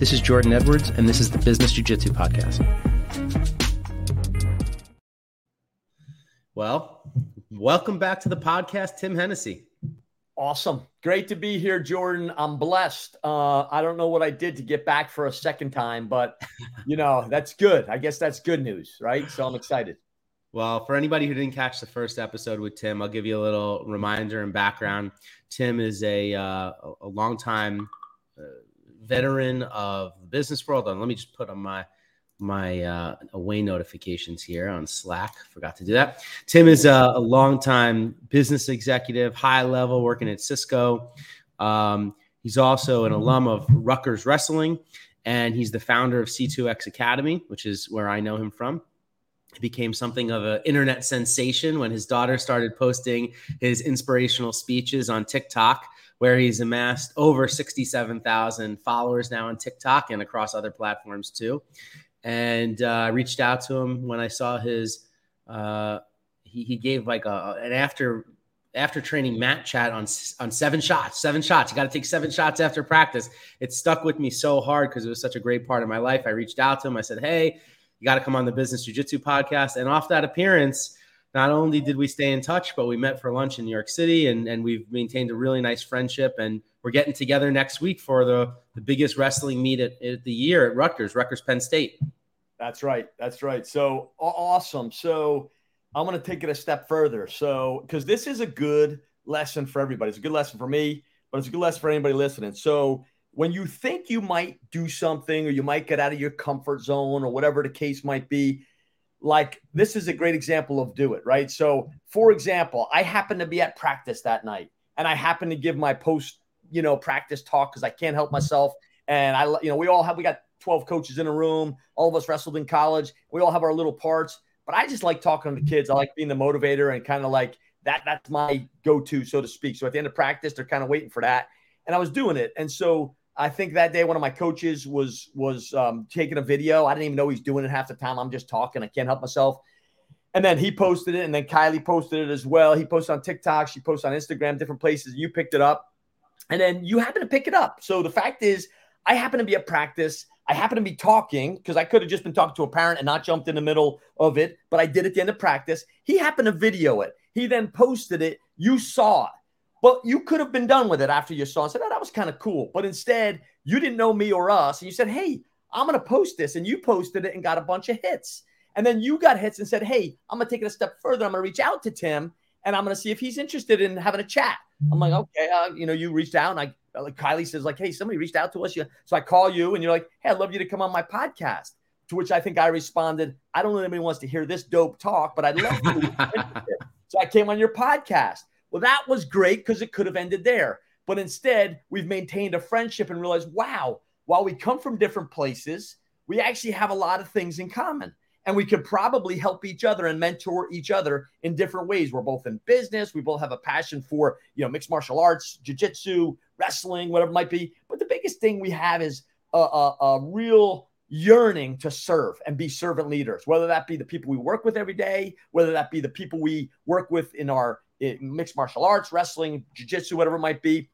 This is Jordan Edwards, and this is the Business Jiu Jitsu Podcast. Well, welcome back to the podcast, Tim Hennessey. Awesome. Great to be here, Jordan. I'm blessed. Uh, I don't know what I did to get back for a second time, but you know, that's good. I guess that's good news, right? So I'm excited. Well, for anybody who didn't catch the first episode with Tim, I'll give you a little reminder and background. Tim is a, uh, a longtime uh, veteran of the business world. And let me just put on my my uh, away notifications here on Slack. Forgot to do that. Tim is a, a longtime business executive, high level, working at Cisco. Um, he's also an alum of Rutgers Wrestling, and he's the founder of C2X Academy, which is where I know him from. He became something of an internet sensation when his daughter started posting his inspirational speeches on TikTok, where he's amassed over 67,000 followers now on TikTok and across other platforms too and uh, I reached out to him when I saw his. Uh, he, he gave like a an after after training mat chat on on seven shots. Seven shots. You got to take seven shots after practice. It stuck with me so hard because it was such a great part of my life. I reached out to him. I said, "Hey, you got to come on the Business Jiu Jitsu podcast." And off that appearance, not only did we stay in touch, but we met for lunch in New York City, and and we've maintained a really nice friendship. And we're getting together next week for the the biggest wrestling meet at, at the year at Rutgers, Rutgers Penn State. That's right. That's right. So awesome. So I'm going to take it a step further. So, because this is a good lesson for everybody, it's a good lesson for me, but it's a good lesson for anybody listening. So, when you think you might do something or you might get out of your comfort zone or whatever the case might be, like this is a great example of do it, right? So, for example, I happen to be at practice that night and I happen to give my post, you know, practice talk because I can't help myself. And I, you know, we all have, we got 12 coaches in a room. All of us wrestled in college. We all have our little parts. But I just like talking to kids. I like being the motivator and kind of like that. That's my go-to, so to speak. So at the end of practice, they're kind of waiting for that, and I was doing it. And so I think that day one of my coaches was was um, taking a video. I didn't even know he's doing it half the time. I'm just talking. I can't help myself. And then he posted it, and then Kylie posted it as well. He posted on TikTok. She posted on Instagram, different places. You picked it up, and then you happen to pick it up. So the fact is, I happen to be at practice. I happen to be talking because I could have just been talking to a parent and not jumped in the middle of it, but I did at the end of practice. He happened to video it. He then posted it. You saw it. But you could have been done with it after you saw and said, oh, that was kind of cool. But instead, you didn't know me or us. And you said, hey, I'm going to post this. And you posted it and got a bunch of hits. And then you got hits and said, hey, I'm going to take it a step further. I'm going to reach out to Tim and I'm going to see if he's interested in having a chat. I'm like, mm-hmm. okay, uh, you know, you reached out and I like Kylie says, like, hey, somebody reached out to us. So I call you and you're like, hey, I'd love you to come on my podcast. To which I think I responded, I don't know anybody wants to hear this dope talk, but I'd love to. so I came on your podcast. Well, that was great because it could have ended there. But instead, we've maintained a friendship and realized, wow, while we come from different places, we actually have a lot of things in common and we could probably help each other and mentor each other in different ways. We're both in business. We both have a passion for, you know, mixed martial arts, jujitsu, wrestling, whatever it might be. But the biggest thing we have is a, a, a real yearning to serve and be servant leaders, whether that be the people we work with every day, whether that be the people we work with in our mixed martial arts, wrestling, jujitsu, whatever it might be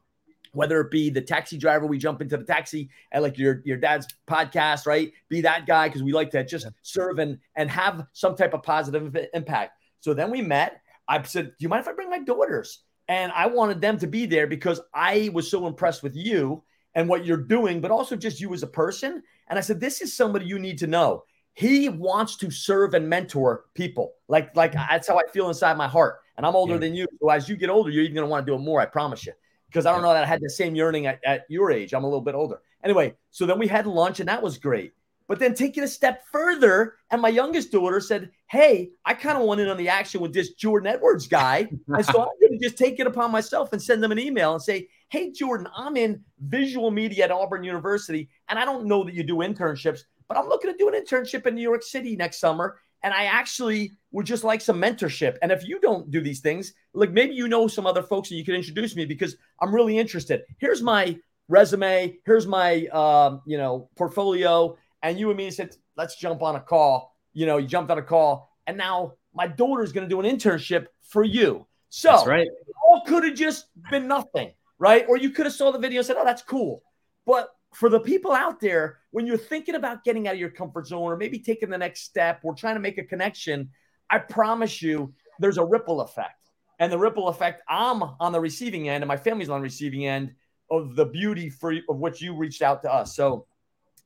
whether it be the taxi driver, we jump into the taxi and like your your dad's podcast, right? Be that guy because we like to just serve and and have some type of positive impact. So then we met. I said, "Do you mind if I bring my daughters?" And I wanted them to be there because I was so impressed with you and what you're doing, but also just you as a person. And I said, "This is somebody you need to know." He wants to serve and mentor people. Like like mm. that's how I feel inside my heart. And I'm older yeah. than you, so as you get older, you're even going to want to do it more. I promise you because I don't know that I had the same yearning at, at your age. I'm a little bit older. Anyway, so then we had lunch and that was great. But then take it a step further, and my youngest daughter said, Hey, I kind of want in on the action with this Jordan Edwards guy. and so I'm going to just take it upon myself and send them an email and say, Hey, Jordan, I'm in visual media at Auburn University, and I don't know that you do internships, but I'm looking to do an internship in New York City next summer. And I actually would just like some mentorship. And if you don't do these things, like maybe you know some other folks and you can introduce me because I'm really interested. Here's my resume. Here's my, um, you know, portfolio. And you and me said, let's jump on a call. You know, you jumped on a call. And now my daughter's going to do an internship for you. So that's right. all could have just been nothing, right? Or you could have saw the video and said, oh, that's cool. But for the people out there, when you're thinking about getting out of your comfort zone or maybe taking the next step or trying to make a connection, I promise you there's a ripple effect. And the ripple effect, I'm on the receiving end and my family's on the receiving end of the beauty for of which you reached out to us. So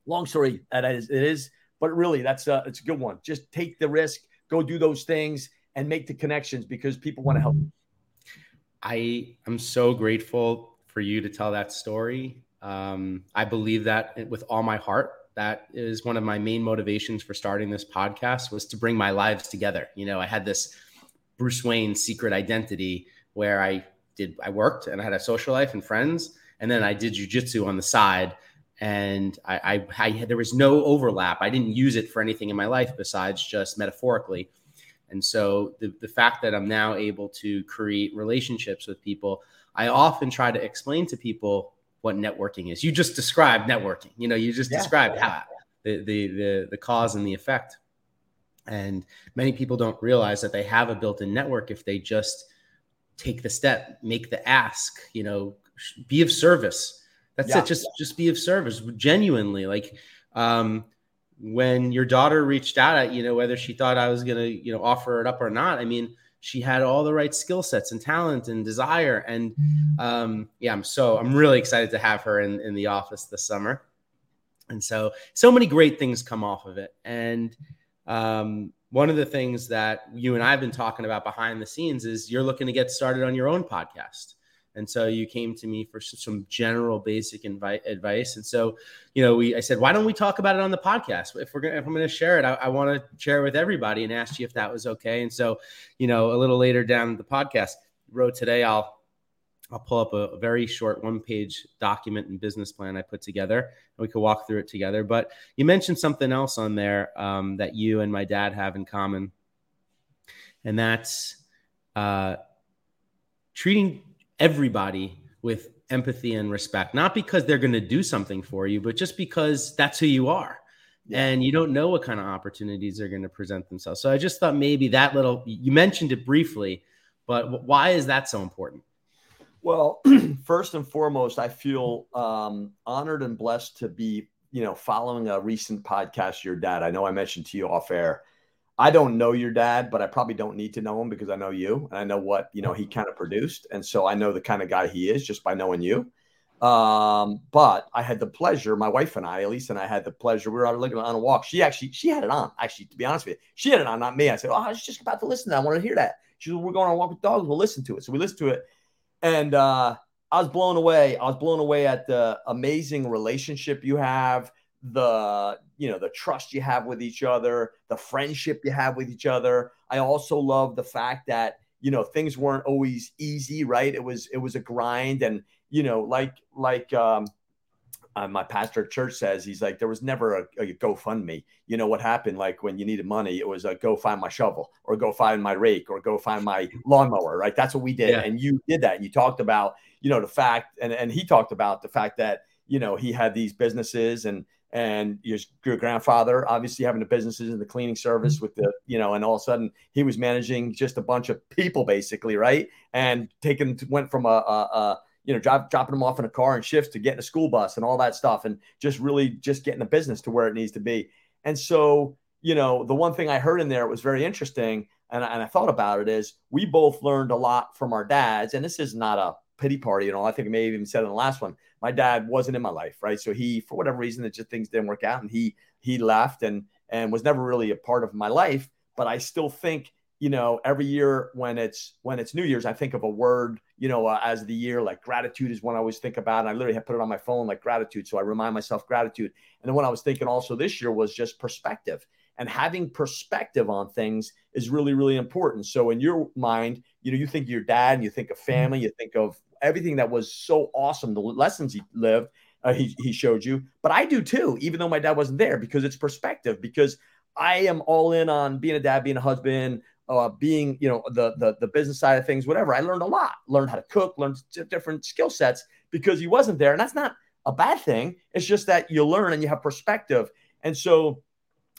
long story uh, that is it is, but really that's a it's a good one. Just take the risk, go do those things and make the connections because people want to help. I am so grateful for you to tell that story um, I believe that with all my heart. That is one of my main motivations for starting this podcast was to bring my lives together. You know, I had this Bruce Wayne secret identity where I did I worked and I had a social life and friends, and then I did jujitsu on the side. And I, I, I there was no overlap. I didn't use it for anything in my life besides just metaphorically. And so the, the fact that I'm now able to create relationships with people, I often try to explain to people what networking is. You just described networking. You know, you just yeah, described how the, the the the cause and the effect. And many people don't realize that they have a built-in network if they just take the step, make the ask, you know, be of service. That's yeah. it. Just just be of service genuinely. Like um when your daughter reached out at you know whether she thought I was gonna you know offer it up or not. I mean, she had all the right skill sets and talent and desire. And um, yeah, I'm so I'm really excited to have her in, in the office this summer. And so so many great things come off of it. And um, one of the things that you and I have been talking about behind the scenes is you're looking to get started on your own podcast. And so you came to me for some general basic advice. And so, you know, we I said, why don't we talk about it on the podcast? If we're gonna if I'm gonna share it, I, I want to share it with everybody and asked you if that was okay. And so, you know, a little later down the podcast, wrote today, I'll I'll pull up a, a very short one page document and business plan I put together and we could walk through it together. But you mentioned something else on there um, that you and my dad have in common. And that's uh, treating everybody with empathy and respect, not because they're going to do something for you, but just because that's who you are. And you don't know what kind of opportunities are going to present themselves. So I just thought maybe that little, you mentioned it briefly, but why is that so important? Well, first and foremost, I feel um, honored and blessed to be, you know, following a recent podcast, Your Dad. I know I mentioned to you off air I don't know your dad, but I probably don't need to know him because I know you and I know what you know he kind of produced, and so I know the kind of guy he is just by knowing you. Um, but I had the pleasure, my wife and I, Elise and I had the pleasure. We were out looking on a walk. She actually she had it on. Actually, to be honest with you, she had it on, not me. I said, "Oh, I was just about to listen to that. I want to hear that." She said, "We're going on a walk with dogs. We'll listen to it." So we listened to it, and uh, I was blown away. I was blown away at the amazing relationship you have the you know the trust you have with each other the friendship you have with each other i also love the fact that you know things weren't always easy right it was it was a grind and you know like like um uh, my pastor at church says he's like there was never a, a GoFundMe. You know what happened? Like when you needed money, it was a go find my shovel or go find my rake or go find my lawnmower. Right? That's what we did, yeah. and you did that. And you talked about you know the fact, and and he talked about the fact that you know he had these businesses and and your, your grandfather obviously having the businesses and the cleaning service mm-hmm. with the you know and all of a sudden he was managing just a bunch of people basically right? And taking went from a, a, a you know drop, dropping them off in a car and shifts to getting a school bus and all that stuff and just really just getting the business to where it needs to be. And so you know the one thing i heard in there was very interesting and, and i thought about it is we both learned a lot from our dads and this is not a pity party and all i think i may have even said in the last one my dad wasn't in my life, right? So he, for whatever reason, it just things didn't work out, and he he left and and was never really a part of my life. But I still think, you know, every year when it's when it's New Year's, I think of a word, you know, uh, as the year. Like gratitude is one I always think about. And I literally have put it on my phone, like gratitude, so I remind myself gratitude. And then what I was thinking also this year was just perspective and having perspective on things is really really important so in your mind you know you think of your dad and you think of family you think of everything that was so awesome, the lessons he lived, uh, he, he showed you. But I do too, even though my dad wasn't there, because it's perspective. Because I am all in on being a dad, being a husband, uh, being you know the, the the business side of things, whatever. I learned a lot, learned how to cook, learned different skill sets because he wasn't there, and that's not a bad thing. It's just that you learn and you have perspective. And so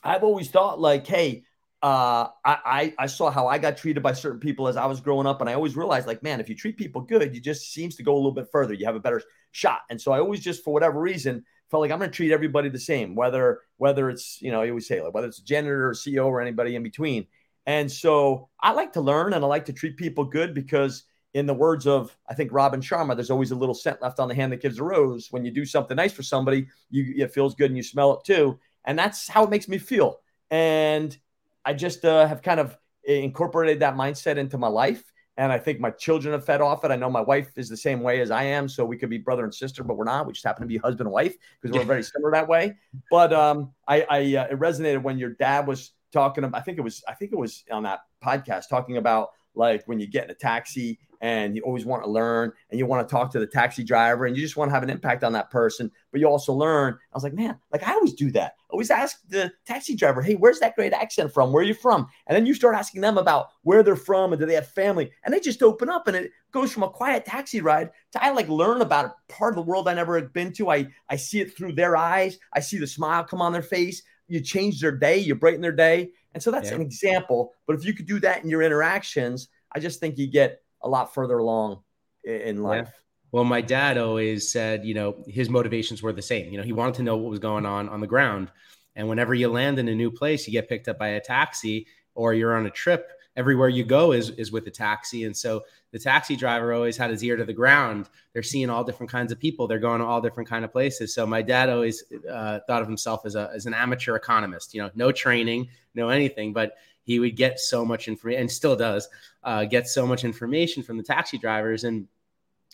I've always thought like, hey, uh, I, I saw how I got treated by certain people as I was growing up, and I always realized, like, man, if you treat people good, you just seems to go a little bit further. You have a better shot. And so I always just, for whatever reason, felt like I'm going to treat everybody the same, whether whether it's you know you always say like whether it's a janitor or CEO or anybody in between. And so I like to learn and I like to treat people good because in the words of I think Robin Sharma, there's always a little scent left on the hand that gives a rose. When you do something nice for somebody, you it feels good and you smell it too, and that's how it makes me feel. And I just uh, have kind of incorporated that mindset into my life. And I think my children have fed off it. I know my wife is the same way as I am. So we could be brother and sister, but we're not. We just happen to be husband and wife because we're very similar that way. But um, I, I uh, it resonated when your dad was talking about, I think it was, I think it was on that podcast talking about like when you get in a taxi and you always want to learn and you want to talk to the taxi driver and you just want to have an impact on that person, but you also learn. I was like, man, like I always do that. I always ask the taxi driver, hey, where's that great accent from? Where are you from? And then you start asking them about where they're from and do they have family? And they just open up and it goes from a quiet taxi ride to I like learn about a part of the world I never had been to. I, I see it through their eyes. I see the smile come on their face. You change their day, you brighten their day. And so that's yeah. an example. But if you could do that in your interactions, I just think you get a lot further along in life. Yeah. Well, my dad always said, you know, his motivations were the same. You know, he wanted to know what was going on on the ground. And whenever you land in a new place, you get picked up by a taxi or you're on a trip, everywhere you go is, is with a taxi. And so the taxi driver always had his ear to the ground. They're seeing all different kinds of people. They're going to all different kind of places. So my dad always uh, thought of himself as, a, as an amateur economist, you know, no training, no anything, but he would get so much information and still does uh, get so much information from the taxi drivers. And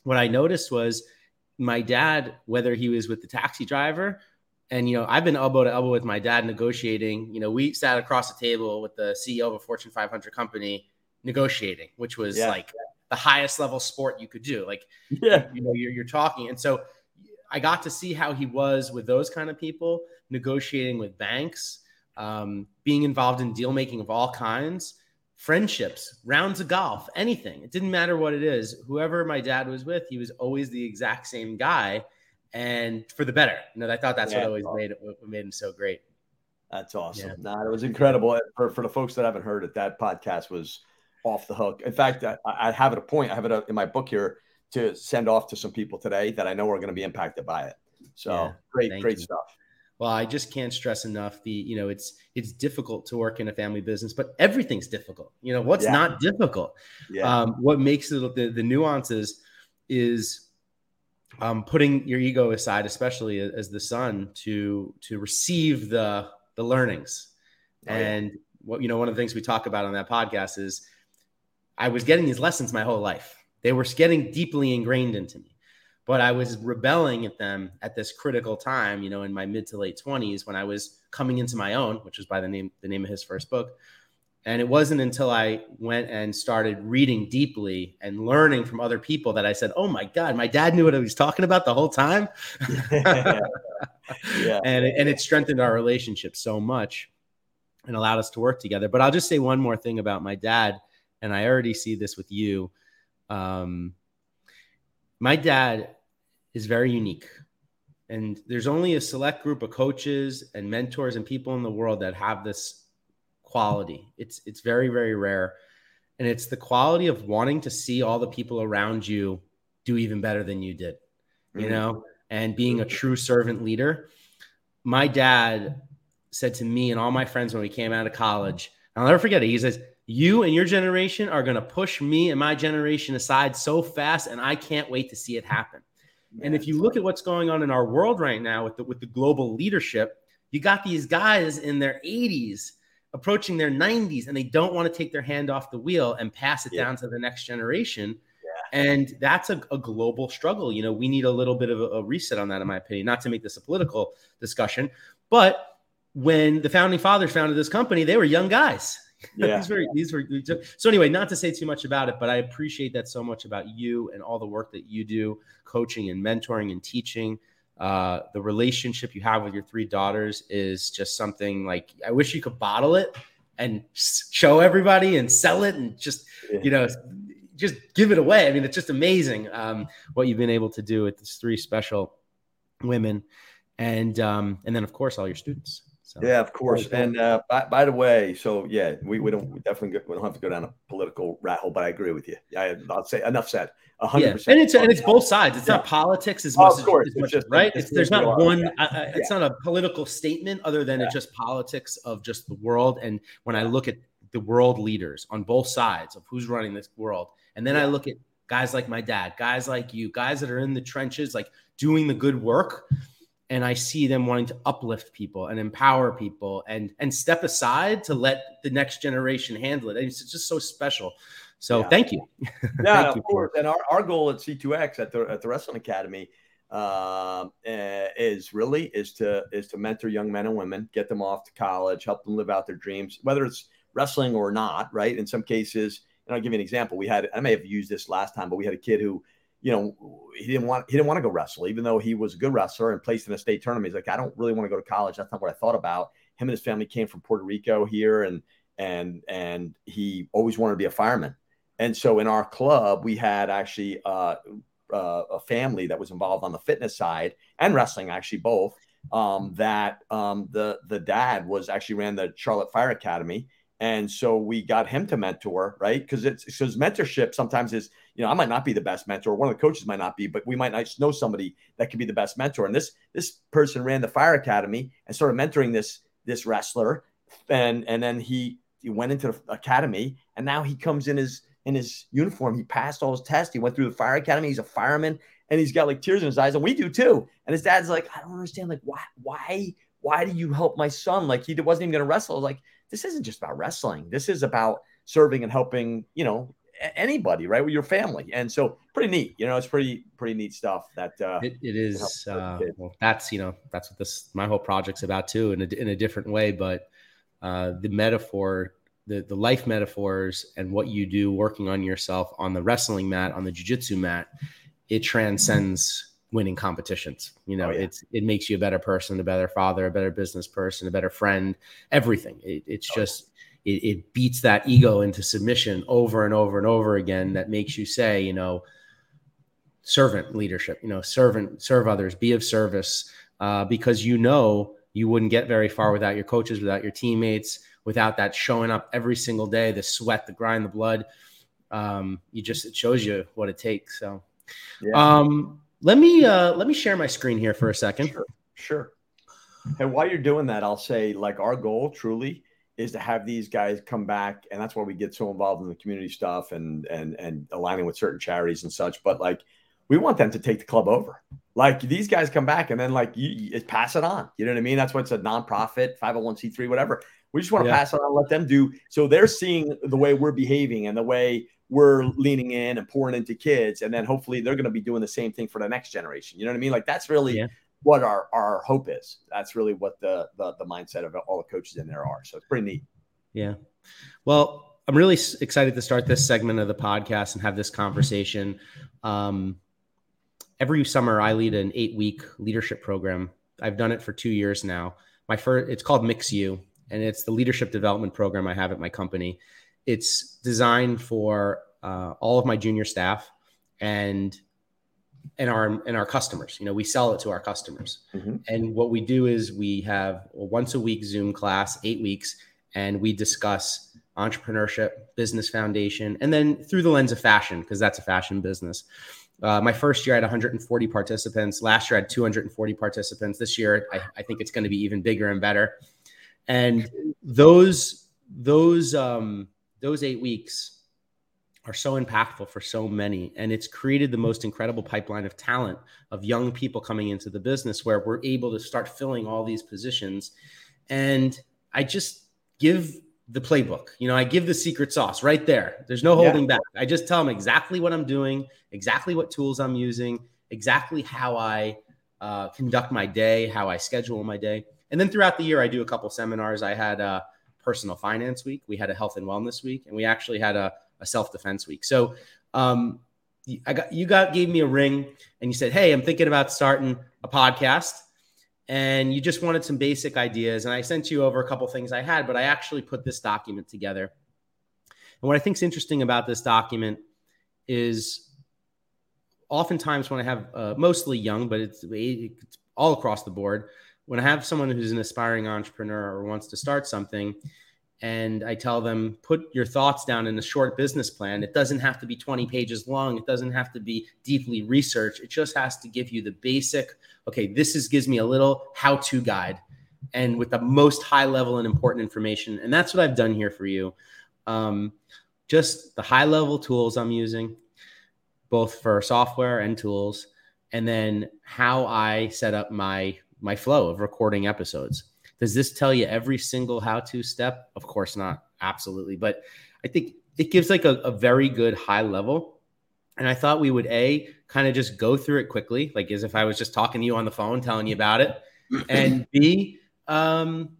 what I noticed was my dad, whether he was with the taxi driver, and you know, I've been elbow to elbow with my dad negotiating. You know, we sat across the table with the CEO of a Fortune 500 company negotiating, which was yeah. like the highest level sport you could do. Like, yeah, you know, you're, you're talking, and so I got to see how he was with those kind of people negotiating with banks um, being involved in deal making of all kinds, friendships, rounds of golf, anything. It didn't matter what it is. Whoever my dad was with, he was always the exact same guy, and for the better. You know, I thought that's yeah, what always awesome. made it what made him so great. That's awesome. Yeah. Nah, it was incredible. For, for the folks that haven't heard it, that podcast was off the hook. In fact, I, I have it a point. I have it in my book here to send off to some people today that I know are going to be impacted by it. So yeah, great, great you. stuff well i just can't stress enough the you know it's it's difficult to work in a family business but everything's difficult you know what's yeah. not difficult yeah. um, what makes it the, the nuances is um, putting your ego aside especially as the son to to receive the the learnings oh, and yeah. what you know one of the things we talk about on that podcast is i was getting these lessons my whole life they were getting deeply ingrained into me but I was rebelling at them at this critical time, you know, in my mid to late 20s when I was coming into my own, which was by the name the name of his first book. And it wasn't until I went and started reading deeply and learning from other people that I said, "Oh my God, my dad knew what he was talking about the whole time." yeah. yeah. And it, and it strengthened our relationship so much and allowed us to work together. But I'll just say one more thing about my dad, and I already see this with you. Um, my dad is very unique. And there's only a select group of coaches and mentors and people in the world that have this quality. It's it's very very rare. And it's the quality of wanting to see all the people around you do even better than you did. You mm-hmm. know, and being a true servant leader. My dad said to me and all my friends when we came out of college, I'll never forget it. He says, You and your generation are going to push me and my generation aside so fast, and I can't wait to see it happen. And if you look at what's going on in our world right now with the, with the global leadership, you got these guys in their 80s approaching their 90s and they don't want to take their hand off the wheel and pass it yeah. down to the next generation. Yeah. And that's a, a, global struggle. You know, we need a little bit of a, a reset on that, in my opinion, not to make this a political discussion. But when the founding fathers founded this company, they were young guys. Yeah. these were these were so anyway, not to say too much about it, but I appreciate that so much about you and all the work that you do, coaching and mentoring and teaching. Uh, the relationship you have with your three daughters is just something like I wish you could bottle it and show everybody and sell it and just yeah. you know just give it away. I mean, it's just amazing um, what you've been able to do with these three special women, and um, and then of course all your students. So yeah, of course. And uh, by, by the way, so yeah, we, we don't we definitely go, we don't have to go down a political rat hole, but I agree with you. I, I'll say enough said. hundred Yeah, and it's and it's both sides. It's not politics as Oh, much of as, course. as It's much just- right. it's there's not one. Yeah. I, I, it's not a political statement other than it's just politics of just the world. And when I look at the world leaders on both sides of who's running this world, and then I look at guys like my dad, guys like you, guys that are in the trenches, like doing the good work, and I see them wanting to uplift people and empower people and and step aside to let the next generation handle it. And it's just so special. So Yeah. thank you. Yeah, Thank you of course. And our, our goal at C2X at the at the Wrestling Academy um, uh, is really is to is to mentor young men and women, get them off to college, help them live out their dreams, whether it's wrestling or not. Right? In some cases, and I'll give you an example. We had I may have used this last time, but we had a kid who, you know, he didn't want he didn't want to go wrestle, even though he was a good wrestler and placed in a state tournament. He's like, I don't really want to go to college. That's not what I thought about. Him and his family came from Puerto Rico here, and and and he always wanted to be a fireman. And so in our club, we had actually uh, uh, a family that was involved on the fitness side and wrestling, actually both. Um, that um, the the dad was actually ran the Charlotte Fire Academy, and so we got him to mentor, right? Because it's because mentorship sometimes is you know I might not be the best mentor, one of the coaches might not be, but we might not know somebody that could be the best mentor. And this this person ran the Fire Academy and started mentoring this this wrestler, and and then he he went into the academy, and now he comes in his in his uniform. He passed all his tests. He went through the fire academy. He's a fireman, and he's got like tears in his eyes, and we do too. And his dad's like, I don't understand. Like, why, why, why do you help my son? Like, he wasn't even going to wrestle. Like, this isn't just about wrestling. This is about serving and helping. You know, anybody, right? With your family. And so, pretty neat. You know, it's pretty, pretty neat stuff. That uh, It, it is. Uh, well, that's you know that's what this my whole project's about too, in a, in a different way. But uh, the metaphor, the the life metaphors, and what you do working on yourself on the wrestling mat, on the jujitsu mat, it transcends winning competitions. You know, Oh, yeah. it's it makes you a better person, a better father, a better business person, a better friend. Everything. It, it's Oh, yeah. just. It, it beats that ego into submission over and over and over again. That makes you say, you know, servant leadership you know servant serve others be of service uh, because you know you wouldn't get very far without your coaches without your teammates without that showing up every single day the sweat the grind the blood um, you just it shows you what it takes so yeah. um, let me uh, let me share my screen here for a second Sure, sure. And while you're doing that, I'll say like our goal truly is to have these guys come back, and that's why we get so involved in the community stuff and and and aligning with certain charities and such. But like, we want them to take the club over. Like these guys come back and then like you, you pass it on. You know what I mean? That's what's a nonprofit, five hundred one c three, whatever. We just want to Yeah. pass it on, let them do. So they're seeing the way we're behaving and the way we're leaning in and pouring into kids, and then hopefully they're going to be doing the same thing for the next generation. You know what I mean? Like that's really Yeah. what our our hope is. That's really what the, the the mindset of all the coaches in there are. So it's pretty neat. Yeah. Well, I'm really excited to start this segment of the podcast and have this conversation. Um, every summer, I lead an eight week leadership program. I've done it for two years now. My first, it's called Mix You, and it's the leadership development program I have at my company. It's designed for uh, all of my junior staff and and our and our customers. You know, we sell it to our customers. Mhm. And what we do is we have a once a week Zoom class, eight weeks, and we discuss entrepreneurship, business foundation, and then through the lens of fashion, because that's a fashion business. Uh, my first year I had 140 participants. Last year I had 240 participants. This year I, I think it's going to be even bigger and better. And those those um, those eight weeks are so impactful for so many, and it's created the most incredible pipeline of talent of young people coming into the business where we're able to start filling all these positions. And I just give the playbook. You know, I give the secret sauce right there. There's no Yeah. holding back. I just tell them exactly what I'm doing, exactly what tools I'm using, exactly how I uh, conduct my day, how I schedule my day. And then throughout the year, I do a couple seminars. I had a personal finance week, we had a health and wellness week, and we actually had a, a self defense week. So, um, I got you got gave me a ring and you said, "Hey, I'm thinking about starting a podcast." and you just wanted some basic ideas. And I sent you over a couple things I had, but I actually put this document together. And what I think is interesting about this document is oftentimes when I have uh, mostly young, but it's, it's all across the board, when I have someone who's an aspiring entrepreneur or wants to start something, and I tell them, put your thoughts down in a short business plan. It doesn't have to be 20 pages long. It doesn't have to be deeply researched. It just has to give you the basic, okay, this is gives me a little how-to guide and with the most high level and important information. And that's what I've done here for you. Um, just the high level tools I'm using, both for software and tools, and then how I set up my my flow of recording episodes. Does this tell you every single how to step? Of course not. Absolutely. But I think it gives like a, a very good high level. And I thought we would A, kind of just go through it quickly, like as if I was just talking to you on the phone, telling you about it. And B, um,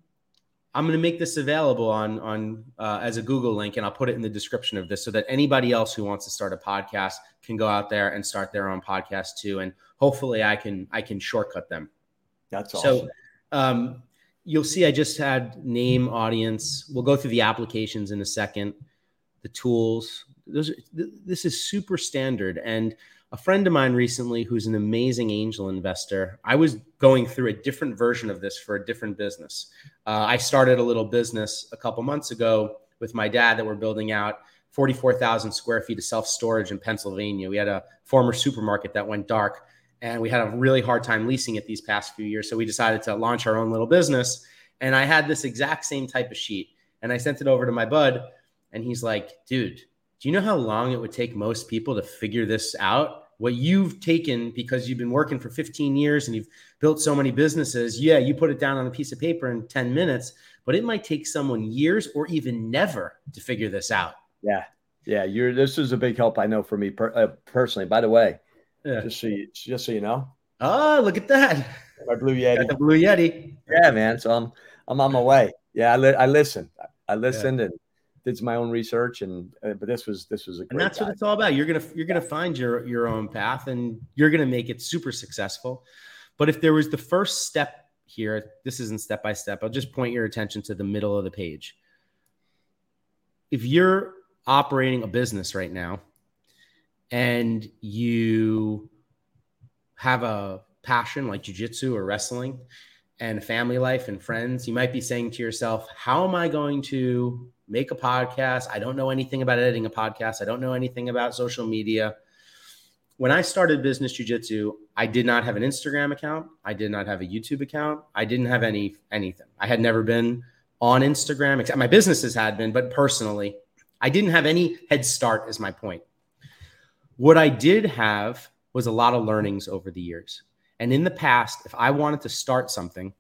I'm going to make this available on on uh, as a Google link, and I'll put it in the description of this so that anybody else who wants to start a podcast can go out there and start their own podcast too. And hopefully, I can I can shortcut them. That's awesome. So, um, you'll see I just had name audience. We'll go through the applications in a second, the tools. Those, this is super standard. And a friend of mine recently, who's an amazing angel investor, I was going through a different version of this for a different business. Uh, I started a little business a couple months ago with my dad that we're building out 44,000 square feet of self storage in Pennsylvania. We had a former supermarket that went dark and we had a really hard time leasing it these past few years. So we decided to launch our own little business. And I had this exact same type of sheet, and I sent it over to my bud, and he's like, "Dude, do you know how long it would take most people to figure this out?" What you've taken because you've been working for 15 years and you've built so many businesses, yeah, you put it down on a piece of paper in 10 minutes, but it might take someone years or even never to figure this out. Yeah. Yeah. You're, this is a big help I know for me per, uh, personally. By the way, yeah. Just so you, just so you know. Oh, look at that! My blue yeti. Got the blue yeti. Yeah, man. So I'm I'm on my way. Yeah, I, li- I listened. I listened yeah. and did my own research, and uh, but this was this was a. and that's guide. what it's all about. You're gonna you're gonna find your your own path, and you're gonna make it super successful. But if there was the first step here, this isn't step by step. I'll just point your attention to the middle of the page. If you're operating a business right now and you have a passion like jujitsu or wrestling and family life and friends, you might be saying to yourself, How am I going to make a podcast? I don't know anything about editing a podcast. I don't know anything about social media. When I started Business Jiu Jitsu, I did not have an Instagram account. I did not have a YouTube account. I didn't have any anything. I had never been on Instagram, except my businesses had been, but personally, I didn't have any head start, is my point. What I did have was a lot of learnings over the years. And in the past, if I wanted to start something,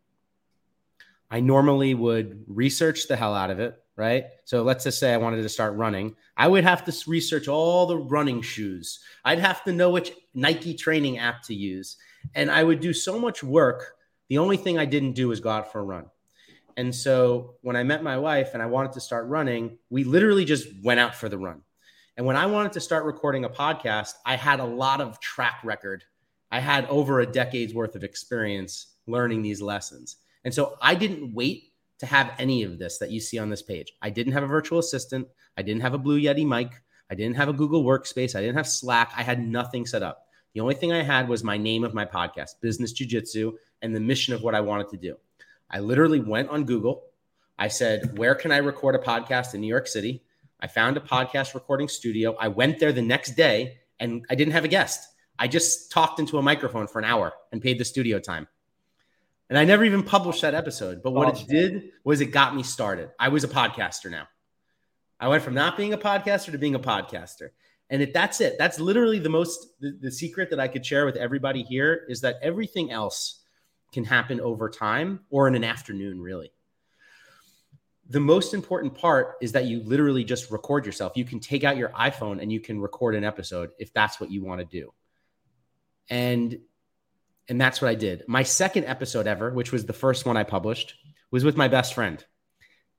I normally would research the hell out of it, right? So let's just say I wanted to start running. I would have to research all the running shoes. I'd have to know which Nike training app to use. And I would do so much work. The only thing I didn't do was go out for a run. And so when I met my wife and I wanted to start running, we literally just went out for the run. And when I wanted to start recording a podcast, I had a lot of track record. I had over a decade's worth of experience learning these lessons. And so I didn't wait to have any of this that you see on this page. I didn't have a virtual assistant. I didn't have a Blue Yeti mic. I didn't have a Google Workspace. I didn't have Slack. I had nothing set up. The only thing I had was my name of my podcast, Business Jiu Jitsu, and the mission of what I wanted to do. I literally went on Google. I said, Where can I record a podcast in New York City? I found a podcast recording studio. I went there the next day and I didn't have a guest. I just talked into a microphone for an hour and paid the studio time. And I never even published that episode. But what oh, it did was it got me started. I was a podcaster now. I went from not being a podcaster to being a podcaster. And it, that's it. That's literally the most, the, the secret that I could share with everybody here is that everything else can happen over time or in an afternoon, really the most important part is that you literally just record yourself. You can take out your iPhone and you can record an episode if that's what you want to do. And and that's what I did. My second episode ever, which was the first one I published, was with my best friend.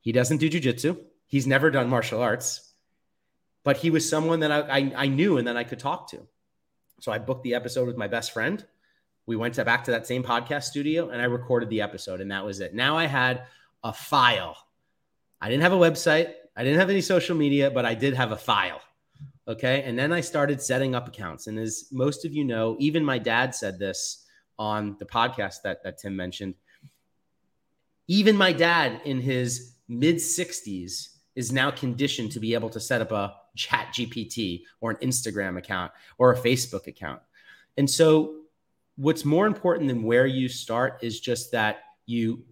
He doesn't do jujitsu. He's never done martial arts, but he was someone that I, I, I knew and that I could talk to. So I booked the episode with my best friend. We went to, back to that same podcast studio and I recorded the episode, and that was it. Now I had a file I didn't have a website. I didn't have any social media, but I did have a file. Okay. And then I started setting up accounts. And as most of you know, even my dad said this on the podcast that, that Tim mentioned. Even my dad in his mid 60s is now conditioned to be able to set up a chat GPT or an Instagram account or a Facebook account. And so, what's more important than where you start is just that you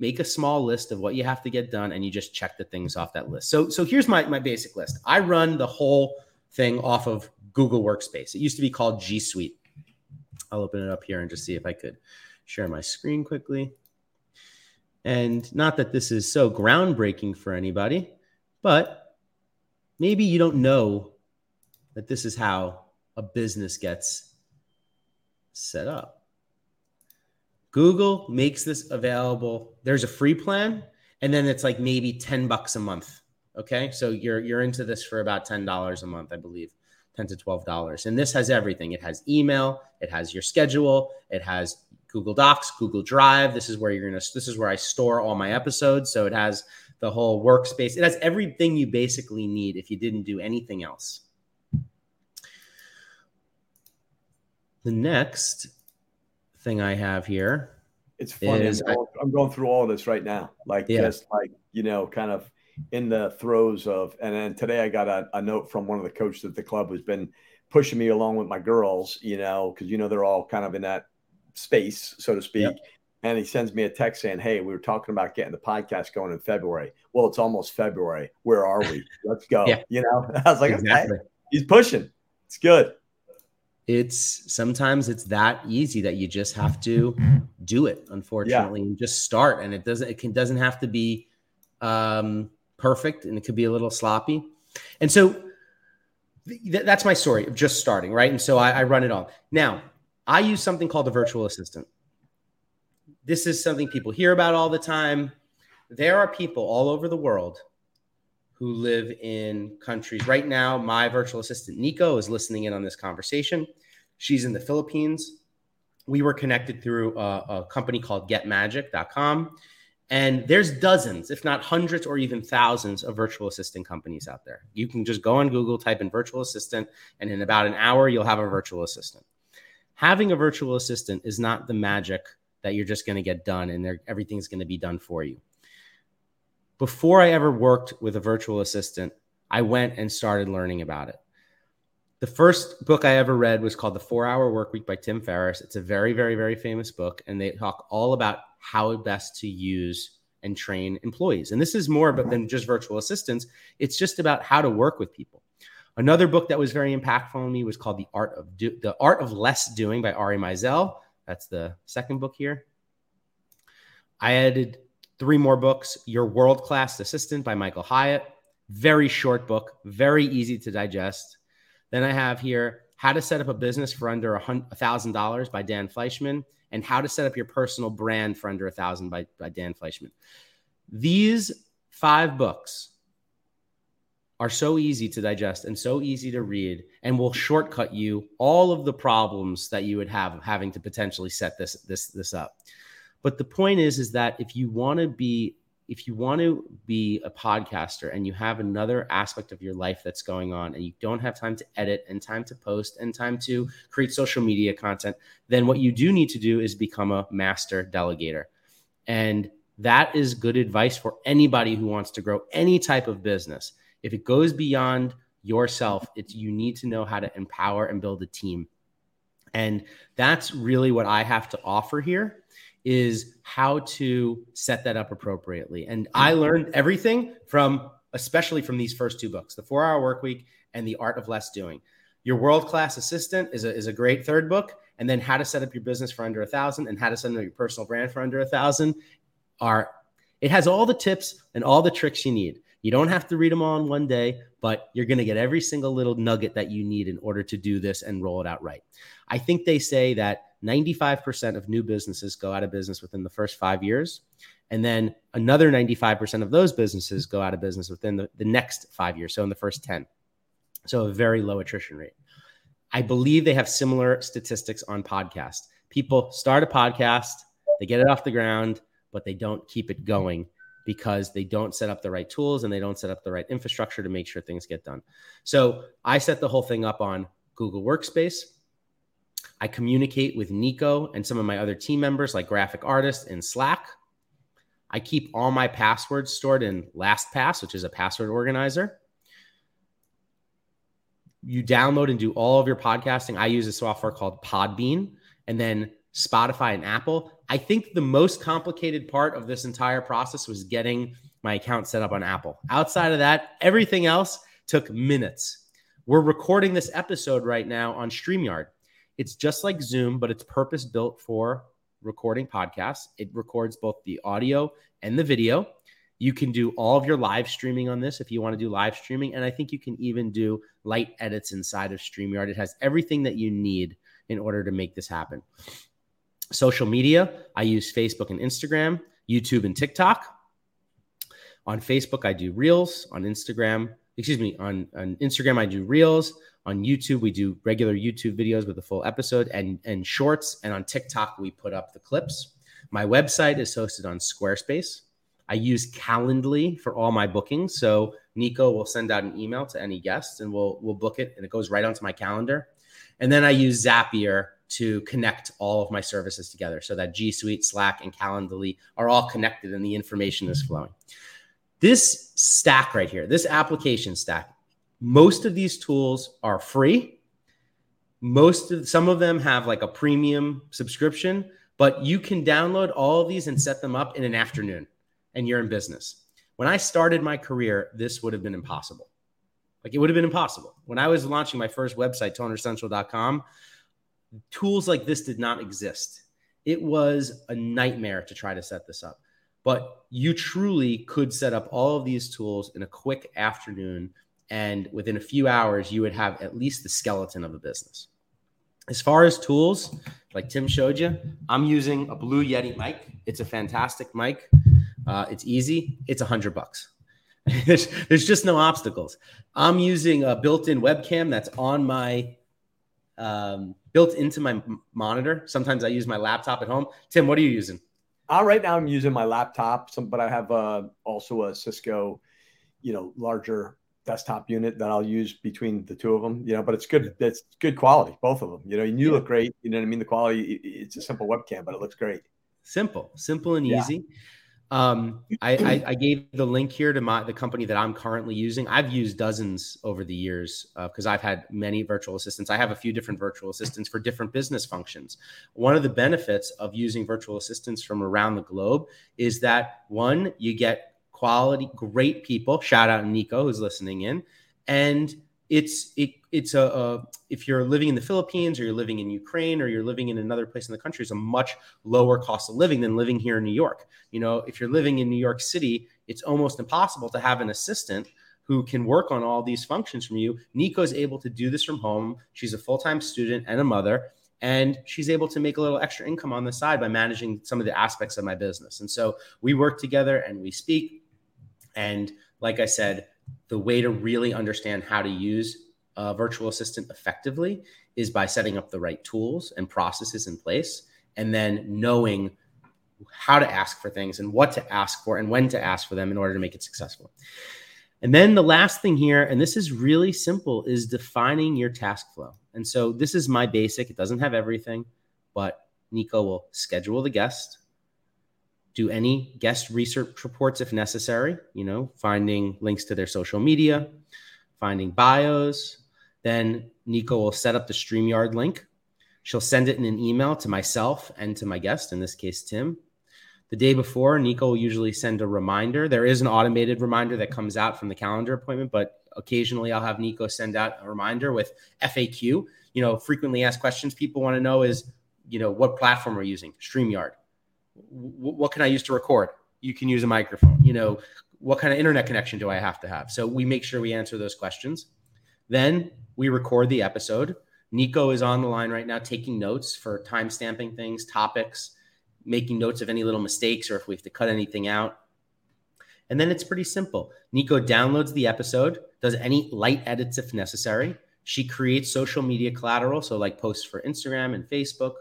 make a small list of what you have to get done and you just check the things off that list. So, so here's my, my basic list. I run the whole thing off of Google Workspace. It used to be called G Suite. I'll open it up here and just see if I could share my screen quickly. And not that this is so groundbreaking for anybody, but maybe you don't know that this is how a business gets set up. Google makes this available. There's a free plan, and then it's like maybe 10 bucks a month. Okay. So you're you're into this for about $10 a month, I believe. 10 to 12 dollars and this has everything it has email it has your schedule it has google docs google drive this is where you're gonna this is where i store all my episodes so it has the whole workspace. It has everything you basically need if you didn't do anything else. The next thing I have here. It's funny. I'm going, I, am going through all this right now. Like yeah. just like, you know, kind of in the throes of and then today I got a, a note from one of the coaches at the club who's been pushing me along with my girls, you know, because you know they're all kind of in that space, so to speak. Yep and he sends me a text saying, "Hey, we were talking about getting the podcast going in February. Well, it's almost February. Where are we? Let's go." yeah. You know, I was like, exactly. Okay. he's pushing. It's good. It's sometimes it's that easy that you just have to do it. Unfortunately, yeah. and just start. And it doesn't. It can doesn't have to be um, perfect, and it could be a little sloppy. And so th- that's my story of just starting, right? And so I, I run it all. Now I use something called a virtual assistant this is something people hear about all the time. There are people all over the world who live in countries. Right now, my virtual assistant, Nico, is listening in on this conversation. She's in the Philippines. We were connected through a, a company called getmagic.com. And there's dozens, if not hundreds or even thousands of virtual assistant companies out there. You can just go on Google, type in virtual assistant, and in about an hour, you'll have a virtual assistant. Having a virtual assistant is not the magic that you're just going to get done and everything's going to be done for you. Before I ever worked with a virtual assistant, I went and started learning about it. The first book I ever read was called The Four Hour Work Week by Tim Ferriss. It's a very, very, very famous book, and they talk all about how best to use and train employees. And this is more than just virtual assistants, it's just about how to work with people. Another book that was very impactful on me was called The Art of Do- The Art of Less Doing by Ari Meisel. That's the second book here. I added three more books Your World Class Assistant by Michael Hyatt. Very short book, very easy to digest. Then I have here How to Set Up a Business for Under a $1,000 by Dan Fleyshman and How to Set Up Your Personal Brand for Under a 1000 by, by Dan Fleyshman. These five books are so easy to digest and so easy to read and will shortcut you all of the problems that you would have of having to potentially set this this this up but the point is is that if you want to be if you want to be a podcaster and you have another aspect of your life that's going on and you don't have time to edit and time to post and time to create social media content then what you do need to do is become a master delegator. And that is good advice for anybody who wants to grow any type of business. If it goes beyond yourself, it's you need to know how to empower and build a team. And that's really what I have to offer here is how to set that up appropriately. And hmm. I learned everything from especially from these first two books, The 4-Hour Work Week and The Art of Less Doing. Your World Class Assistant is a, is a great third book. And then How to Set Up Your Business for Under a Thousand and How to Set Up Your Personal Brand for Under a Thousand are, it has all the tips and all the tricks you need. You don't have to read them all in one day, but you're going to get every single little nugget that you need in order to do this and roll it out right. I think they say that 95% of new businesses go out of business within the first five years. And then another 95% of those businesses go out of business within the, the next five years. So in the first 10. So a very low attrition rate. I believe they have similar statistics on podcast. People start a podcast, they get it off the ground, but they don't keep it going because they don't set up the right tools and they don't set up the right infrastructure to make sure things get done. So I set the whole thing up on Google Workspace. I communicate with Nico and some of my other team members, like graphic artists, in Slack. I keep all my passwords stored in LastPass, which is a password organizer. You download and do all of your podcasting. I use a software called Podbean and then Spotify and Apple. I think the most complicated part of this entire process was getting my account set up on Apple. Outside of that, everything else took minutes. We're recording this episode right now on StreamYard. It's just like Zoom, but it's purpose built for recording podcasts. It records both the audio and the video. You can do all of your live streaming on this if you want to do live streaming. And I think you can even do light edits inside of StreamYard. It has everything that you need in order to make this happen. Social media, I use Facebook and Instagram, YouTube and TikTok. On Facebook, I do Reels. On Instagram, excuse me, on, on Instagram, I do Reels. On YouTube, we do regular YouTube videos with a full episode and, and shorts. And on TikTok, we put up the clips. My website is hosted on Squarespace. I use Calendly for all my bookings. So Nico will send out an email to any guests and we'll we'll book it and it goes right onto my calendar. And then I use Zapier to connect all of my services together so that G Suite, Slack, and Calendly are all connected and the information is flowing. This stack right here, this application stack, most of these tools are free. Most of some of them have like a premium subscription, but you can download all of these and set them up in an afternoon and you're in business. When I started my career, this would have been impossible. Like it would have been impossible. When I was launching my first website, tonercentral.com, tools like this did not exist. It was a nightmare to try to set this up. But you truly could set up all of these tools in a quick afternoon. And within a few hours, you would have at least the skeleton of a business. As far as tools, like Tim showed you, I'm using a Blue Yeti mic. It's a fantastic mic. Uh, it's easy. It's a hundred bucks. there's, there's just no obstacles. I'm using a built-in webcam that's on my um, built into my monitor. Sometimes I use my laptop at home. Tim, what are you using? Uh, right now, I'm using my laptop, some, but I have uh, also a Cisco, you know, larger desktop unit that I'll use between the two of them. You know, but it's good. It's good quality, both of them. You know, and you yeah. look great. You know what I mean? The quality. It's a simple webcam, but it looks great. Simple, simple and yeah. easy. Um, I, I, I, gave the link here to my the company that I'm currently using. I've used dozens over the years because uh, I've had many virtual assistants. I have a few different virtual assistants for different business functions. One of the benefits of using virtual assistants from around the globe is that one, you get quality, great people. Shout out to Nico who's listening in, and it's it, it's a, a, if you're living in the Philippines or you're living in Ukraine or you're living in another place in the country, it's a much lower cost of living than living here in New York. You know, if you're living in New York City, it's almost impossible to have an assistant who can work on all these functions from you. Nico's able to do this from home. She's a full-time student and a mother and she's able to make a little extra income on the side by managing some of the aspects of my business. And so we work together and we speak and like I said, the way to really understand how to use a virtual assistant effectively is by setting up the right tools and processes in place and then knowing how to ask for things and what to ask for and when to ask for them in order to make it successful. And then the last thing here, and this is really simple, is defining your task flow. And so this is my basic, it doesn't have everything, but Nico will schedule the guest, do any guest research reports if necessary, you know, finding links to their social media, finding bios. Then Nico will set up the StreamYard link. She'll send it in an email to myself and to my guest, in this case, Tim. The day before, Nico will usually send a reminder. There is an automated reminder that comes out from the calendar appointment, but occasionally I'll have Nico send out a reminder with FAQ. You know, frequently asked questions people want to know is, you know, what platform we're using, StreamYard what can I use to record? You can use a microphone. You know, what kind of internet connection do I have to have? So we make sure we answer those questions. Then we record the episode. Nico is on the line right now taking notes for time stamping things, topics, making notes of any little mistakes or if we have to cut anything out. And then it's pretty simple. Nico downloads the episode, does any light edits if necessary. She creates social media collateral, so like posts for Instagram and Facebook.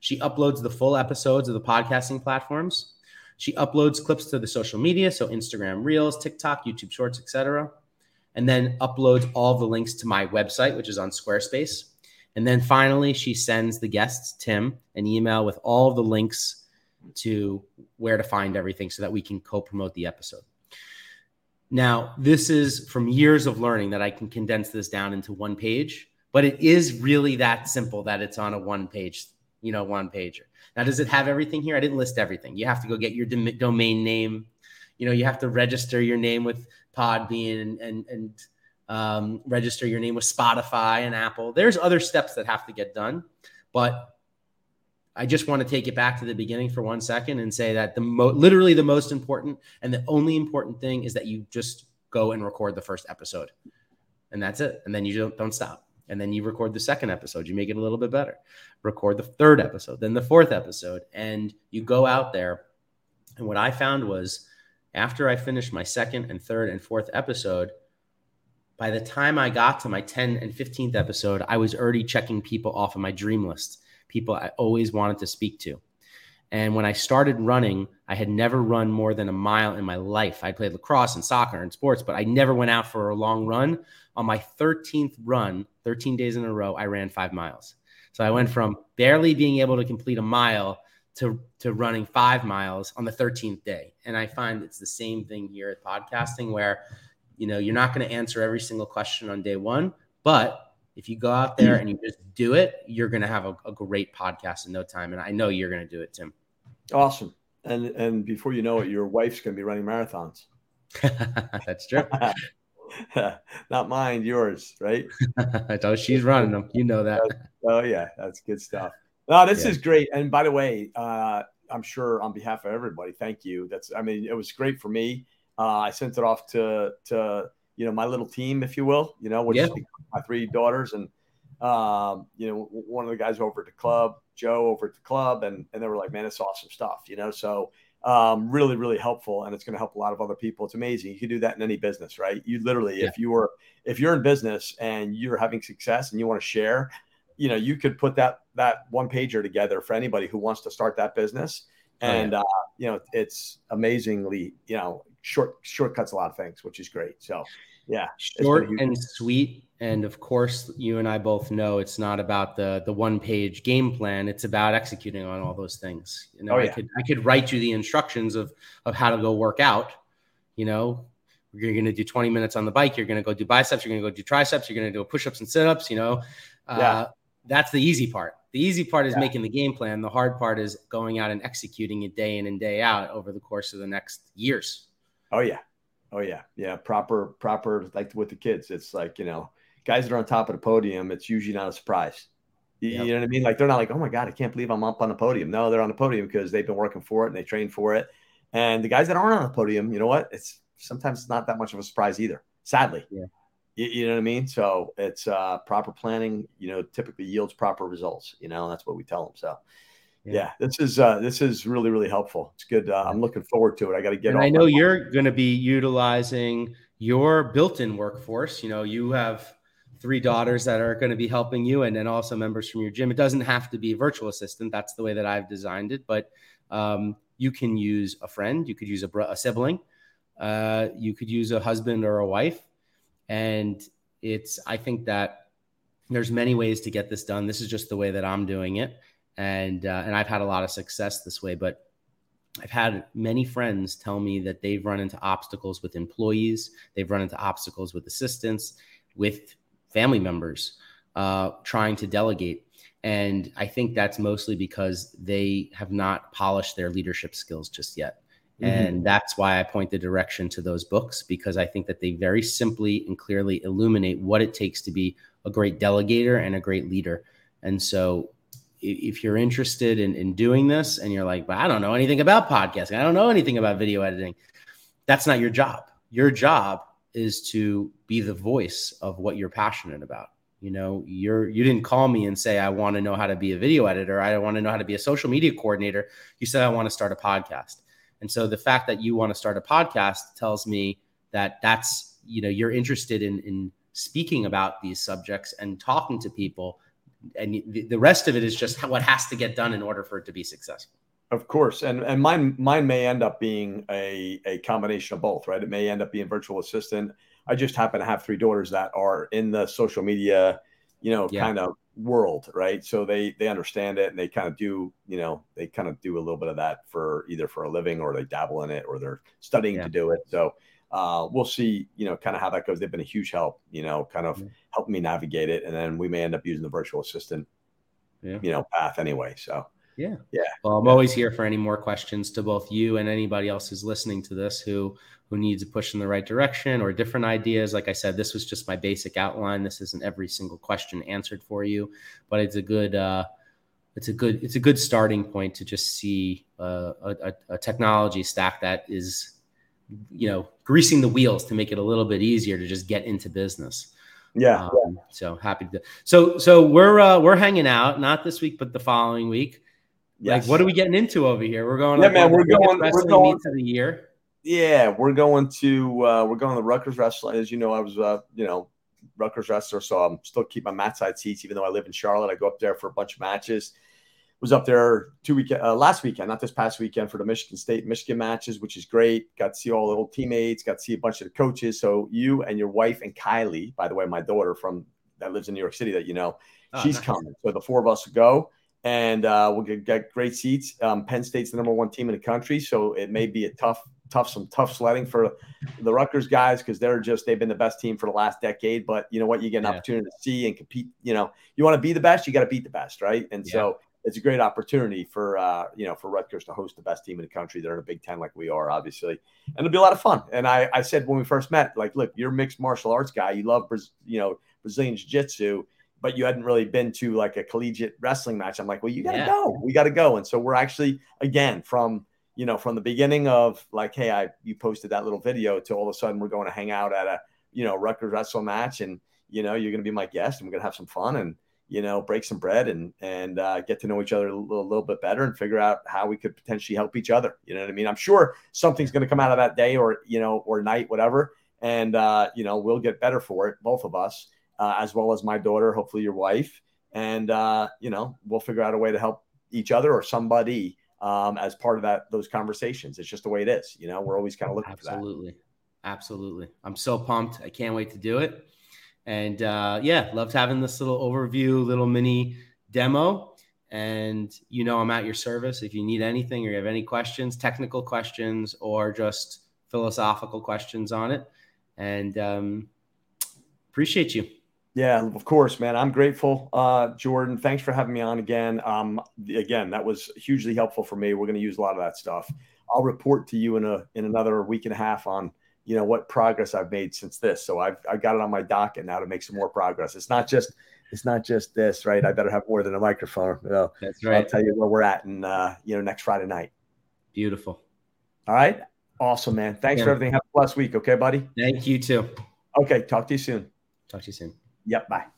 She uploads the full episodes of the podcasting platforms. She uploads clips to the social media, so Instagram Reels, TikTok, YouTube Shorts, etc. And then uploads all the links to my website, which is on Squarespace. And then finally, she sends the guests, Tim, an email with all the links to where to find everything so that we can co-promote the episode. Now, this is from years of learning that I can condense this down into one page, but it is really that simple that it's on a one page, you know, one pager. Now, does it have everything here? I didn't list everything. You have to go get your domain name. You know, you have to register your name with Podbean and and, and um, register your name with Spotify and Apple. There's other steps that have to get done, but I just want to take it back to the beginning for one second and say that the mo- literally the most important and the only important thing is that you just go and record the first episode, and that's it. And then you don't don't stop. And then you record the second episode. You make it a little bit better. Record the third episode, then the fourth episode, and you go out there. And what I found was after I finished my second and third and fourth episode, by the time I got to my 10 and 15th episode, I was already checking people off of my dream list people I always wanted to speak to. And when I started running, I had never run more than a mile in my life. I played lacrosse and soccer and sports, but I never went out for a long run. On my 13th run, 13 days in a row, I ran five miles. So I went from barely being able to complete a mile to, to running five miles on the 13th day. And I find it's the same thing here at podcasting where, you know, you're not going to answer every single question on day one, but if you go out there and you just do it, you're going to have a, a, great podcast in no time. And I know you're going to do it, Tim. Awesome. And and before you know it, your wife's going to be running marathons. That's true. Not mine, yours, right? oh, she's running them. You know that. Oh yeah, that's good stuff. No, this yeah. is great. And by the way, uh, I'm sure on behalf of everybody, thank you. That's I mean, it was great for me. Uh, I sent it off to to you know my little team, if you will. You know, which yeah. my three daughters and um, you know one of the guys over at the club, Joe over at the club, and and they were like, man, it's awesome stuff. You know, so um, really really helpful, and it's going to help a lot of other people. It's amazing. You can do that in any business, right? You literally, yeah. if you were if you're in business and you're having success and you want to share, you know, you could put that that one pager together for anybody who wants to start that business. And oh, yeah. uh, you know, it's amazingly, you know, short shortcuts a lot of things, which is great. So yeah, short and sweet. And of course, you and I both know it's not about the the one page game plan. It's about executing on all those things. You know, oh, yeah. I could I could write you the instructions of of how to go work out. You know, you're going to do 20 minutes on the bike. You're going to go do biceps. You're going to go do triceps. You're going to do push ups and sit ups. You know, uh, yeah. That's the easy part. The easy part is yeah. making the game plan. The hard part is going out and executing it day in and day out over the course of the next years. Oh yeah, oh yeah, yeah. Proper, proper. Like with the kids, it's like you know, guys that are on top of the podium. It's usually not a surprise. You, yep. you know what I mean? Like they're not like, oh my god, I can't believe I'm up on the podium. No, they're on the podium because they've been working for it and they train for it. And the guys that aren't on the podium, you know what? It's sometimes it's not that much of a surprise either. Sadly, yeah. You, you know what I mean? So it's uh, proper planning. You know, typically yields proper results. You know, that's what we tell them. So yeah. this is uh, this is really really helpful. It's good. Uh, I'm looking forward to it. I got to get. And I know you're going to be utilizing your built-in workforce. You know, you have three daughters that are going to be helping you, and then also members from your gym. It doesn't have to be a virtual assistant. That's the way that I've designed it. But um, you can use a friend. You could use a, bro- a sibling. Uh, you could use a husband or a wife, and it's. I think that there's many ways to get this done. This is just the way that I'm doing it and uh, and I've had a lot of success this way. But I've had many friends tell me that they've run into obstacles with employees, they've run into obstacles with assistants, with family members uh, trying to delegate. And I think that's mostly because they have not polished their leadership skills just yet. Mm-hmm. And that's why I point the direction to those books because I think that they very simply and clearly illuminate what it takes to be a great delegator and a great leader. And so if you're interested in, in doing this and you're like, but I don't know anything about podcasting, I don't know anything about video editing, that's not your job. Your job is to be the voice of what you're passionate about. You know, you're you didn't call me and say I want to know how to be a video editor. I want to know how to be a social media coordinator. You said I want to start a podcast. And so the fact that you want to start a podcast tells me that that's, you know, you're interested in in speaking about these subjects and talking to people and the rest of it is just what has to get done in order for it to be successful. Of course, and and mine mine may end up being a a combination of both, right? It may end up being virtual assistant. I just happen to have three daughters that are in the social media, you know, yeah. kind of world, right? So they they understand it and they kind of do, you know, they kind of do a little bit of that for either for a living or they dabble in it or they're studying yeah. to do it. So uh, we'll see, you know, kind of how that goes. They've been a huge help, you know, kind of yeah. helping me navigate it, and then we may end up using the virtual assistant, yeah. you know, path anyway. So yeah. Yeah. Well, I'm always here for any more questions to both you and anybody else who's listening to this who who needs a push in the right direction or different ideas. Like I said, this was just my basic outline. This isn't every single question answered for you, but it's a good uh it's a good it's a good starting point to just see uh, a, a technology stack that is you know greasing the wheels to make it a little bit easier to just get into business. Yeah. Um, so happy to. So so we're uh, we're hanging out not this week but the following week. Yes. Like, what are we getting into over here? We're going. Yeah, like, man, we're going. We're going to the year. Yeah, we're going to uh, we're going to the Rutgers wrestling. As you know, I was uh, you know Rutgers wrestler, so I'm still keeping my mat side seats, even though I live in Charlotte. I go up there for a bunch of matches. Was up there two week uh, last weekend, not this past weekend, for the Michigan State Michigan matches, which is great. Got to see all the old teammates, got to see a bunch of the coaches. So you and your wife and Kylie, by the way, my daughter from that lives in New York City, that you know, oh, she's nice. coming. So the four of us go and uh, we'll get, get, great seats. Um, Penn State's the number one team in the country, so it may be a tough, tough, some tough sledding for the Rutgers guys because they're just they've been the best team for the last decade. But you know what, you get an yeah. opportunity to see and compete. You know, you want to be the best, you got to beat the best, right? And yeah. so it's a great opportunity for uh, you know for Rutgers to host the best team in the country. They're in a Big Ten like we are, obviously, and it'll be a lot of fun. And I, I said when we first met, like, look, you're a mixed martial arts guy. You love you know Brazilian Jiu Jitsu but you hadn't really been to like a collegiate wrestling match. I'm like, well, you got to yeah. go. We got to go. And so we're actually again from you know from the beginning of like, hey, I you posted that little video to all of a sudden we're going to hang out at a you know Rutgers wrestle match, and you know you're going to be my guest, and we're going to have some fun and you know break some bread and and uh, get to know each other a little, little bit better and figure out how we could potentially help each other. You know what I mean? I'm sure something's going to come out of that day or you know or night, whatever, and uh, you know we'll get better for it, both of us uh, as well as my daughter, hopefully your wife, and uh, you know we'll figure out a way to help each other or somebody um, as part of that those conversations. It's just the way it is. You know, we're always kind of looking for that. absolutely, absolutely. I'm so pumped. I can't wait to do it. And uh, yeah, loved having this little overview, little mini demo. And you know, I'm at your service if you need anything or you have any questions, technical questions, or just philosophical questions on it. And um, appreciate you. Yeah, of course, man. I'm grateful, uh, Jordan. Thanks for having me on again. Um, again, that was hugely helpful for me. We're going to use a lot of that stuff. I'll report to you in a in another week and a half on you know what progress I've made since this. So I've I got it on my docket now to make some more progress. It's not just it's not just this, right? I better have more than a microphone. You know? That's right. I'll tell you where we're at, and uh, you know next Friday night. Beautiful. All right. Awesome, man. Thanks yeah. for everything. Have a blessed week. Okay, buddy. Thank you too. Okay. Talk to you soon. Talk to you soon. Yep. Bye.